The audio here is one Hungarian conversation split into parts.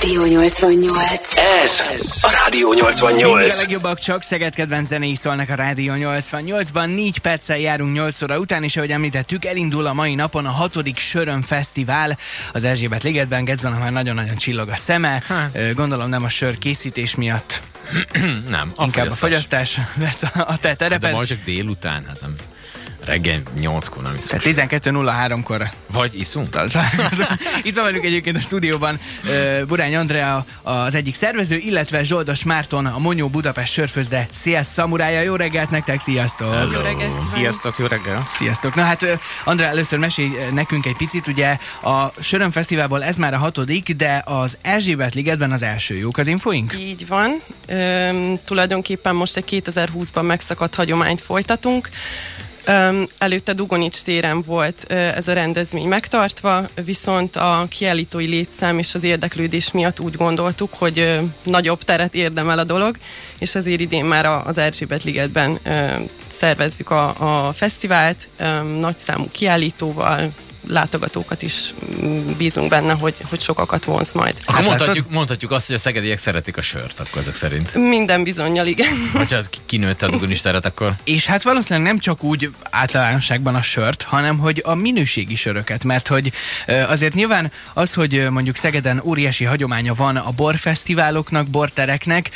Rádió 88. Ez a Rádió Mindig a 88. legjobbak csak Szeged kedvenc zenéi szólnak a Rádió 88-ban. Négy perccel járunk 8 óra után, és ahogy említettük, elindul a mai napon a hatodik Söröm Fesztivál az Erzsébet ligetben. Gedzónak már nagyon-nagyon csillog a szeme. Ö, Gondolom nem a sör készítés miatt, Nem, inkább a fogyasztás lesz a, a te De tereped. majd csak délután, hát nem. Reggel 8-kor nem iszunk. Tehát 12.03-kor Vagy iszunk? Itt van velünk egyébként a stúdióban Burány Andrea, az egyik szervező, illetve Zsoldos Márton, a Monyó Budapest sörfőzde CS szamurája. Jó reggelt nektek, sziasztok! Jó reggelt! Sziasztok, jó reggel! Sziasztok! Na hát, Andrea, először mesélj nekünk egy picit, ugye a Söröm Fesztiválból ez már a hatodik, de az Erzsébet ligetben az első. Jók az infoink? Így van. Üm, tulajdonképpen most egy 2020-ban megszakadt hagyományt folytatunk. Előtte Dugonics téren volt ez a rendezvény megtartva, viszont a kiállítói létszám és az érdeklődés miatt úgy gondoltuk, hogy nagyobb teret érdemel a dolog, és ezért idén már az Erzsébet ligetben szervezzük a, a fesztivált, nagyszámú kiállítóval, látogatókat is mm, bízunk benne, hogy, hogy sokakat vonz majd. Akkor Hát mondhatjuk, mondhatjuk azt, hogy a szegediek szeretik a sört, akkor ezek szerint. Minden bizonyal, igen. Hogyha ez kinőtte a dugonis teret, akkor És hát valószínűleg nem csak úgy általánosságban a sört, hanem hogy a minőségi söröket, mert hogy azért nyilván az, hogy mondjuk Szegeden óriási hagyománya van a borfesztiváloknak, bortereknek,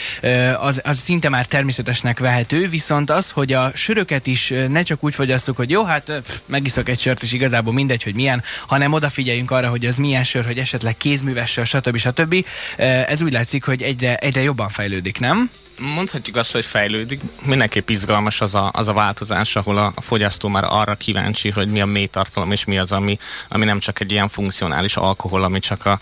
az, az szinte már természetesnek vehető, viszont az, hogy a söröket is ne csak úgy fogyasszuk, hogy jó, hát pff, megiszok egy sört, és igazából mindegy, hogy milyen, hanem odafigyeljünk arra, hogy az milyen sör, hogy esetleg kézműves sör, stb. stb. Ö, Ez úgy látszik, hogy egyre, egyre jobban fejlődik, nem? Mondhatjuk azt, hogy fejlődik. Mindenképp izgalmas az a, az a változás, ahol a, a fogyasztó már arra kíváncsi, hogy mi a mély tartalom, és mi az, ami, ami nem csak egy ilyen funkcionális alkohol, ami csak a...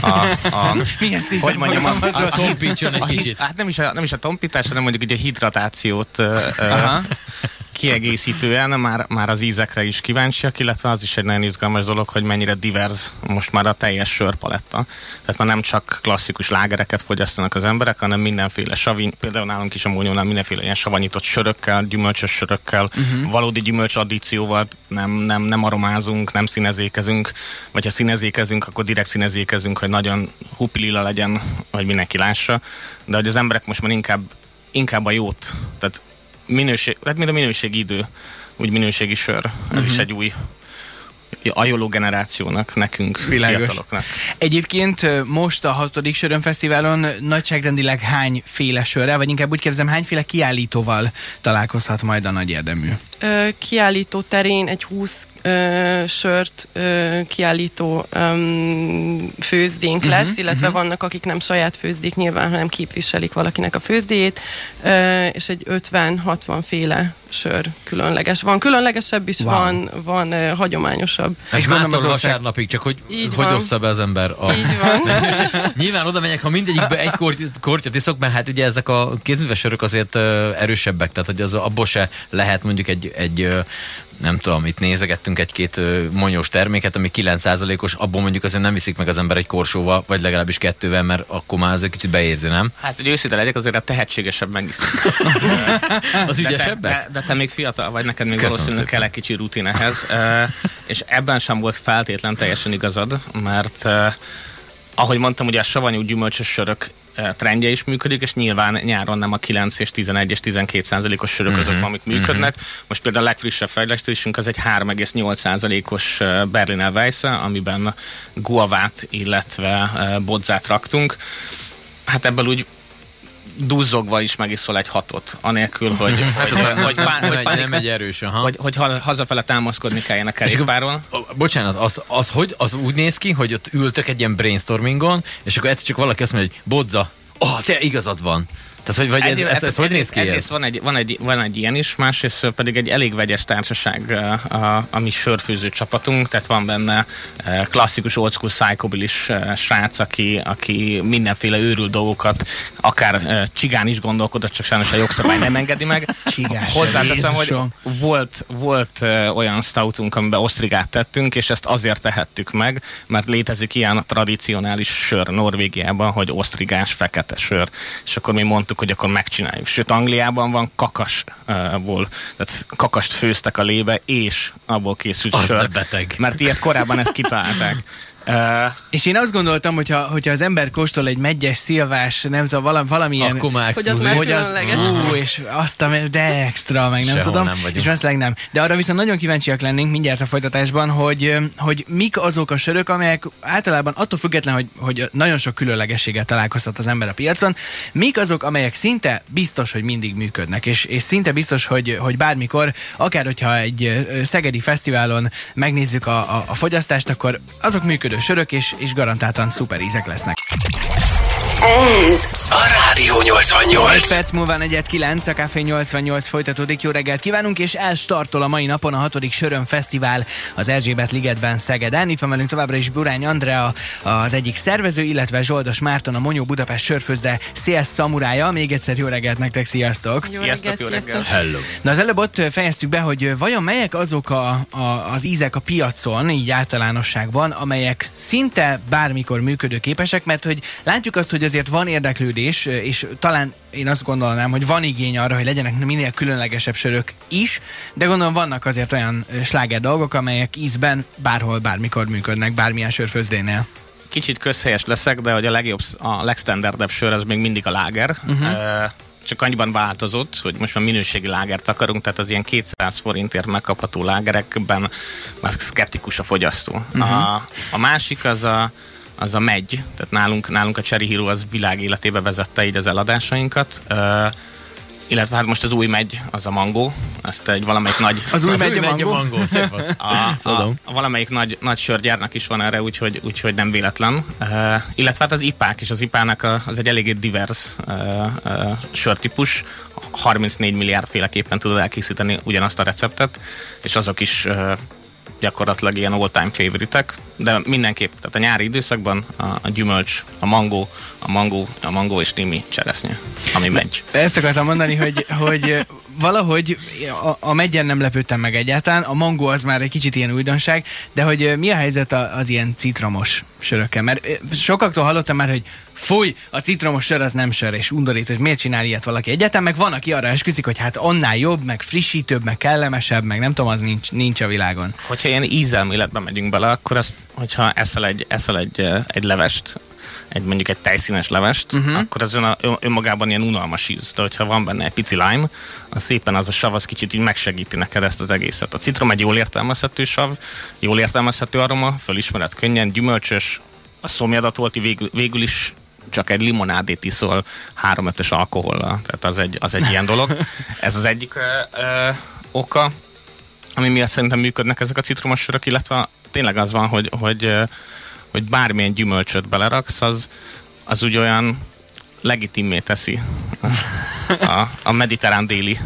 a, a Milyen szinten hogy mondjam, a, a, a, tompítson egy a, kicsit. hát nem is a, nem is a tompítás, hanem mondjuk ugye a hidratációt ö, ö. Kiegészítően már, már az ízekre is kíváncsiak, illetve az is egy nagyon izgalmas dolog, hogy mennyire divers most már a teljes sörpaletta. Tehát már nem csak klasszikus lágereket fogyasztanak az emberek, hanem mindenféle saviny, például nálunk is a Mónyónál mindenféle ilyen savanyított sörökkel, gyümölcsös sörökkel, uh-huh. valódi gyümölcs addícióval nem, nem, nem aromázunk, nem színezékezünk, vagy ha színezékezünk, akkor direkt színezékezünk, hogy nagyon hupilila legyen, hogy mindenki lássa, de hogy az emberek most már inkább, inkább a jót, tehát minőség, tehát mint a minőségi idő, úgy minőségi sör. Ez Mhm. is egy új ajoló generációnak, nekünk, Világos. fiataloknak. Egyébként ö, most a hatodik Söröm Fesztiválon nagyságrendileg hány féle sörrel, vagy inkább úgy kérdezem, hányféle kiállítóval találkozhat majd a nagy érdemű? Ö, kiállító terén egy 20 ö, sört ö, kiállító öm, főzdénk Mhm, lesz, illetve vannak, akik nem saját főzdék nyilván, hanem képviselik valakinek a főzdéjét, ö, és egy 50-60 féle sör különleges. Van különlegesebb is, Wow. van, van ö, hagyományosabb. ez És gondolom mától az ország- vasárnapig, csak hogy, Így hogy van. ossza be az ember a... Így van. Nyilván oda megyek, ha mindegyikbe egy kortyot, kortyot iszok, mert hát ugye ezek a kézműves sörök azért ö, erősebbek, tehát hogy az, abból se lehet mondjuk egy, egy ö, nem tudom, itt nézegettünk egy-két monyós terméket, ami 9%-os, abból mondjuk azért nem viszik meg az ember egy korsóval, vagy legalábbis kettővel, mert akkor már ez egy kicsit beérzi, nem? Hát, hogy őszinte legyek, azért a tehetségesebb megiszunk. Az De te, ügyesebbek? de, de te még fiatal vagy, neked még Köszönöm valószínűleg szépen. kell egy kicsi rutin ehhez. És ebben sem volt feltétlen teljesen igazad, mert ahogy mondtam, ugye a savanyú gyümölcsös sörök trendje is működik, és nyilván nyáron nem a 9 és 11 és 12 százalékos sörök azok, Mhm. amik működnek. Most például a legfrissebb fejlesztésünk az egy 3,8 százalékos Berliner Weisse, amiben guavát, illetve bodzát raktunk. Hát ebből úgy duzzogva is megiszol egy hatot, anélkül, hogy, hogy, hogy, hogy, hogy, egy, pánik, nem egy erős, aha. hogy, hogy ha- hazafele támaszkodni kelljen a kerékpáron. Bocsánat, az, az, hogy, az úgy néz ki, hogy ott ültök egy ilyen brainstormingon, és akkor egyszer csak valaki azt mondja, hogy bodza, oh, te igazad van. Tehát, hogy, vagy ez, Egyrészt- ez, ez, hogy néz ki egyrészt ez? van egy, van, egy, van egy ilyen is, másrészt pedig egy elég vegyes társaság a, a, a mi sörfőző csapatunk, tehát van benne klasszikus old school psychobilis srác, aki, aki mindenféle őrült dolgokat, akár csigán is gondolkodott, csak sajnos a jogszabály nem engedi meg. Csigán sem, Hozzáteszem, hogy volt, volt olyan stoutunk, amiben osztrigát tettünk, és ezt azért tehettük meg, mert létezik ilyen tradicionális sör Norvégiában, hogy osztrigás fekete sör. És akkor mi mondtuk, hogy akkor megcsináljuk. Sőt, Angliában van kakasból, tehát kakast főztek a lébe, és abból készült Az sör. beteg. Mert ilyet korábban ezt kitalálták. Uh, És én azt gondoltam, hogyha, hogyha az ember kóstol egy megyes, szilvás, nem tudom, vala, valamilyen... Akkor már Hogy az hogy az, ú, és azt a, de extra, meg nem Sehol tudom. nem vagyunk. és veszleg nem. De arra viszont nagyon kíváncsiak lennénk mindjárt a folytatásban, hogy, hogy mik azok a sörök, amelyek általában attól független, hogy, hogy nagyon sok különlegességgel találkoztat az ember a piacon, mik azok, amelyek szinte biztos, hogy mindig működnek, és, és szinte biztos, hogy, hogy bármikor, akár hogyha egy szegedi fesztiválon megnézzük a, a, a fogyasztást, akkor azok működő sörök, és, és garantáltan szuper ízek lesznek. Ez A Rádió 88. 8 perc múlva 49, a Café 88 folytatódik. Jó reggelt kívánunk, és elstartol a mai napon a 6. Sörön Fesztivál az Erzsébet Ligetben Szegeden. Itt van velünk továbbra is Burány Andrea, az egyik szervező, illetve Zsoldos Márton, a Monyó Budapest sörfőzde CS szamurája. Még egyszer jó reggelt nektek, sziasztok! Jó Sziasztok, reggelt, jó reggelt. sziasztok. Hello. Na az előbb ott fejeztük be, hogy vajon melyek azok a, a, az ízek a piacon, így általánosságban, amelyek szinte bármikor működőképesek, mert hogy látjuk azt, hogy azért van érdeklődés, és talán én azt gondolnám, hogy van igény arra, hogy legyenek minél különlegesebb sörök is, de gondolom vannak azért olyan sláger dolgok, amelyek ízben bárhol, bármikor működnek, bármilyen sörfőzdénél. kicsit közhelyes leszek, de hogy a legjobb, a legstandardebb sör az még mindig a láger. Uh-huh. Csak annyiban változott, hogy most már minőségi lágert akarunk, tehát az ilyen 200 forintért megkapható lágerekben már szkeptikus a fogyasztó. Uh-huh. A, a másik az a, az a megy, tehát nálunk, nálunk a Cherry Hero az világ életébe vezette így az eladásainkat. Uh, illetve hát most az új megy, az a mangó, ezt egy valamelyik nagy Az új Az megy a megy a mangó. szép van. a, a, a valamelyik nagy, nagy sörgyárnak is van erre, úgyhogy, úgyhogy nem véletlen. Uh, illetve hát az ipák, és az ipának a, az egy eléggé divers uh, uh, sörtípus. 34 milliárd féleképpen tudod elkészíteni ugyanazt a receptet, és azok is uh, gyakorlatilag ilyen all-time favoritek, de mindenképp, tehát a nyári időszakban a, a gyümölcs, a mangó, a mangó, a mangó és némi cseresznye, ami megy. Ezt akartam mondani, hogy, hogy valahogy a, a megyen nem lepődtem meg egyáltalán, a mangó az már egy kicsit ilyen újdonság, de hogy mi a helyzet az ilyen citromos sörökkel? Mert sokaktól hallottam már, hogy fúj, a citromos sör az nem sör, és undorít, hogy miért csinál ilyet valaki. Egyáltalán meg van, aki arra esküszik, hogy hát annál jobb, meg frissítőbb, meg kellemesebb, meg nem tudom, az nincs, nincs a világon. Hogyha ilyen ízelméletbe megyünk bele, akkor azt, hogyha eszel egy, eszel egy, egy levest, egy mondjuk egy tejszínes levest, uh-huh. akkor az ön, ön, önmagában ilyen unalmas íz. De hogyha van benne egy pici lime, az szépen az a sav az kicsit így megsegíti neked ezt az egészet. A citrom egy jól értelmezhető sav, jól értelmezhető aroma, fölismered könnyen, gyümölcsös, a szomjadat volt végül, végül is csak egy limonádét iszol 3-5-ös alkohollal. Tehát az egy, az egy ilyen dolog. Ez az egyik ö, ö, oka ami miatt szerintem működnek ezek a citromos sörök, illetve tényleg az van, hogy, hogy, hogy bármilyen gyümölcsöt beleraksz, az, az úgy olyan legitimé teszi a, a mediterrán déli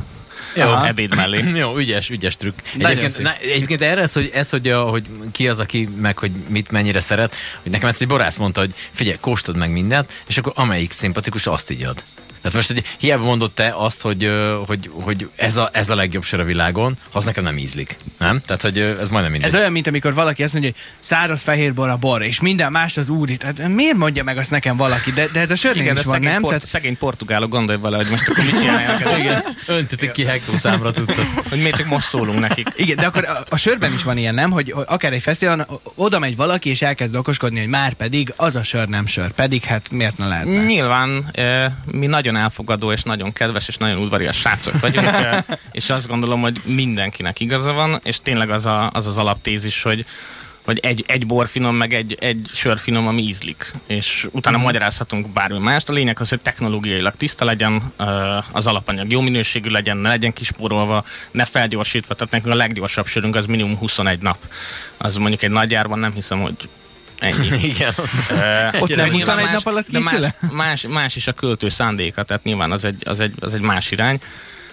Jó. ebéd mellé. Jó, ügyes, ügyes trükk. Egyébként, na, egyébként erre ez, hogy, ez hogy, a, hogy ki az, aki meg, hogy mit mennyire szeret, hogy nekem egyszer egy borász mondta, hogy figyelj, kóstod meg mindent, és akkor amelyik szimpatikus, azt igyad. Tehát most, hogy hiába mondod te azt, hogy, hogy, hogy ez, a, ez a legjobb sör a világon, az nekem nem ízlik. Nem? Tehát, hogy ez majdnem mindegy. Ez olyan, mint amikor valaki azt mondja, hogy száraz fehér bor a bor, és minden más az úri. Tehát miért mondja meg azt nekem valaki? De, de ez a sörnél Igen, is van, nem? port, Tehát, szegény portugálok gondolj vele, hogy most akkor mit csinálják, Igen, öntetik ki hektószámra cuccot. hogy miért csak most szólunk nekik. Igen, de akkor a, a sörben is van ilyen, nem? Hogy, hogy akár egy fesztiválon oda megy valaki, és elkezd okoskodni, hogy már pedig az a sör nem sör. Pedig hát miért ne lehetne? Nyilván mi nagyon elfogadó és nagyon kedves és nagyon udvarias srácok vagyunk, és azt gondolom, hogy mindenkinek igaza van, és tényleg az a, az, az alaptézis, hogy hogy egy, egy borfinom, meg egy, egy sörfinom, ami ízlik. És utána uh-huh. magyarázhatunk bármi mást. A lényeg az, hogy technológiailag tiszta legyen, az alapanyag jó minőségű legyen, ne legyen kispórolva, ne felgyorsítva. Tehát nekünk a leggyorsabb sörünk az minimum 21 nap. Az mondjuk egy nagy árban nem hiszem, hogy ennyi. Igen. Uh, Ott nem 21 nap alatt készül más, más, más is a költő szándéka, tehát nyilván az egy, az egy, az egy más irány.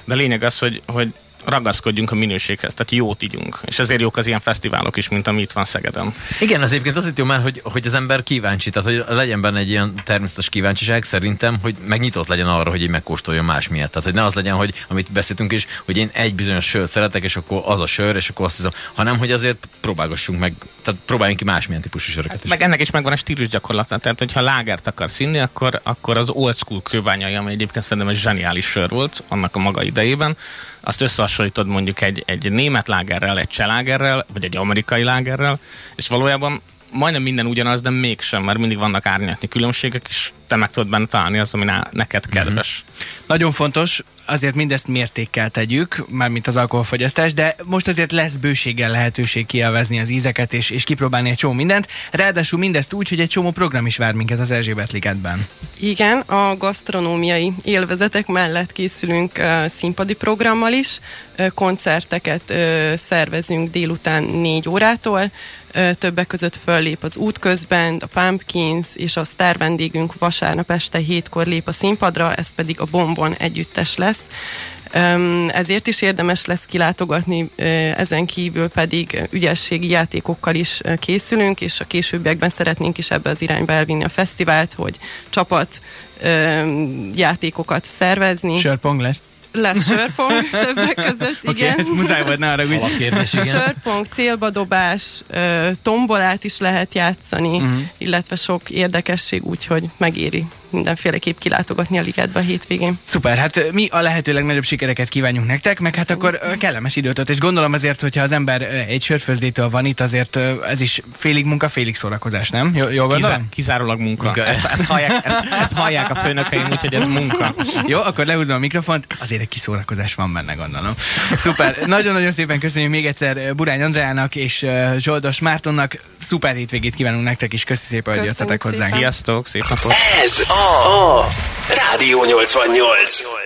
De a lényeg az, hogy, hogy ragaszkodjunk a minőséghez, tehát jót ígyunk. És ezért jók az ilyen fesztiválok is, mint ami itt van Szegeden. Igen, az egyébként azért jó már, hogy, hogy az ember kíváncsi, tehát hogy legyen benne egy ilyen természetes kíváncsiság szerintem, hogy megnyitott legyen arra, hogy így megkóstoljon más miatt. Tehát, hogy ne az legyen, hogy amit beszéltünk is, hogy én egy bizonyos sört szeretek, és akkor az a sör, és akkor azt hiszem, hanem hogy azért próbálgassunk meg, tehát próbáljunk ki másmilyen típusú söröket is. Meg ennek is megvan a stílus gyakorlata. Tehát, hogyha lágert akarsz inni, akkor, akkor az old school kőbányai, ami egyébként szerintem egy zseniális sör volt annak a maga idejében, azt összehasonlítod mondjuk egy, egy német lágerrel, egy cselágerrel, vagy egy amerikai lágerrel, és valójában majdnem minden ugyanaz, de mégsem, mert mindig vannak árnyatnyi különbségek, és te meg tudod benne találni az, ami neked kedves. Nagyon fontos, azért mindezt mértékkel tegyük, mármint az alkoholfogyasztás, de most azért lesz bőséggel lehetőség kielvezni az ízeket és, és kipróbálni egy csomó mindent. Ráadásul mindezt úgy, hogy egy csomó program is vár minket az Erzsébet ligetben. Igen, a gasztronómiai élvezetek mellett készülünk uh, színpadi programmal is. Uh, koncerteket uh, szervezünk délután 4 órától. Többek között föllép az Útközbend, a Pumpkins és a sztár vendégünk vasárnap este 7-kor lép a színpadra, ez pedig a Bombon együttes lesz. Ezért is érdemes lesz kilátogatni, ezen kívül pedig ügyességi játékokkal is készülünk, és a későbbiekben szeretnénk is ebbe az irányba elvinni a fesztivált, hogy csapat játékokat szervezni. Sörpong lesz. Lesz sörpong többek között, igen. Okay, muszáj volt, ne arra úgy. Alapkérdés, igen. Sörpong, célbadobás, tombolát is lehet játszani, uh-huh. illetve sok érdekesség, úgyhogy megéri mindenféleképp kilátogatni a ligetbe a hétvégén. Szuper, hát mi a lehető legnagyobb sikereket kívánjuk nektek, meg hát Köszönjük. akkor kellemes időt, és gondolom azért, hogyha az ember egy sörfőzdétől van itt, azért ez is félig munka, félig szórakozás, nem? Jó, jól Kizá- gondolom? kizárólag munka. Munka. Ezt, ezt, hallják, ezt, ezt hallják a főnökeim, úgyhogy ez munka. Jó, akkor lehúzom a mikrofont, azért egy kis szórakozás van benne, gondolom. Szuper, nagyon-nagyon szépen köszönjük még egyszer Burány Andrának és Zsoldos Mártonnak. Szuper hétvégét kívánunk nektek is, köszi szépen, hogy Köszönjük jöttetek hozzánk. Sziasztok, szép napot! Ez a, a Rádió 88.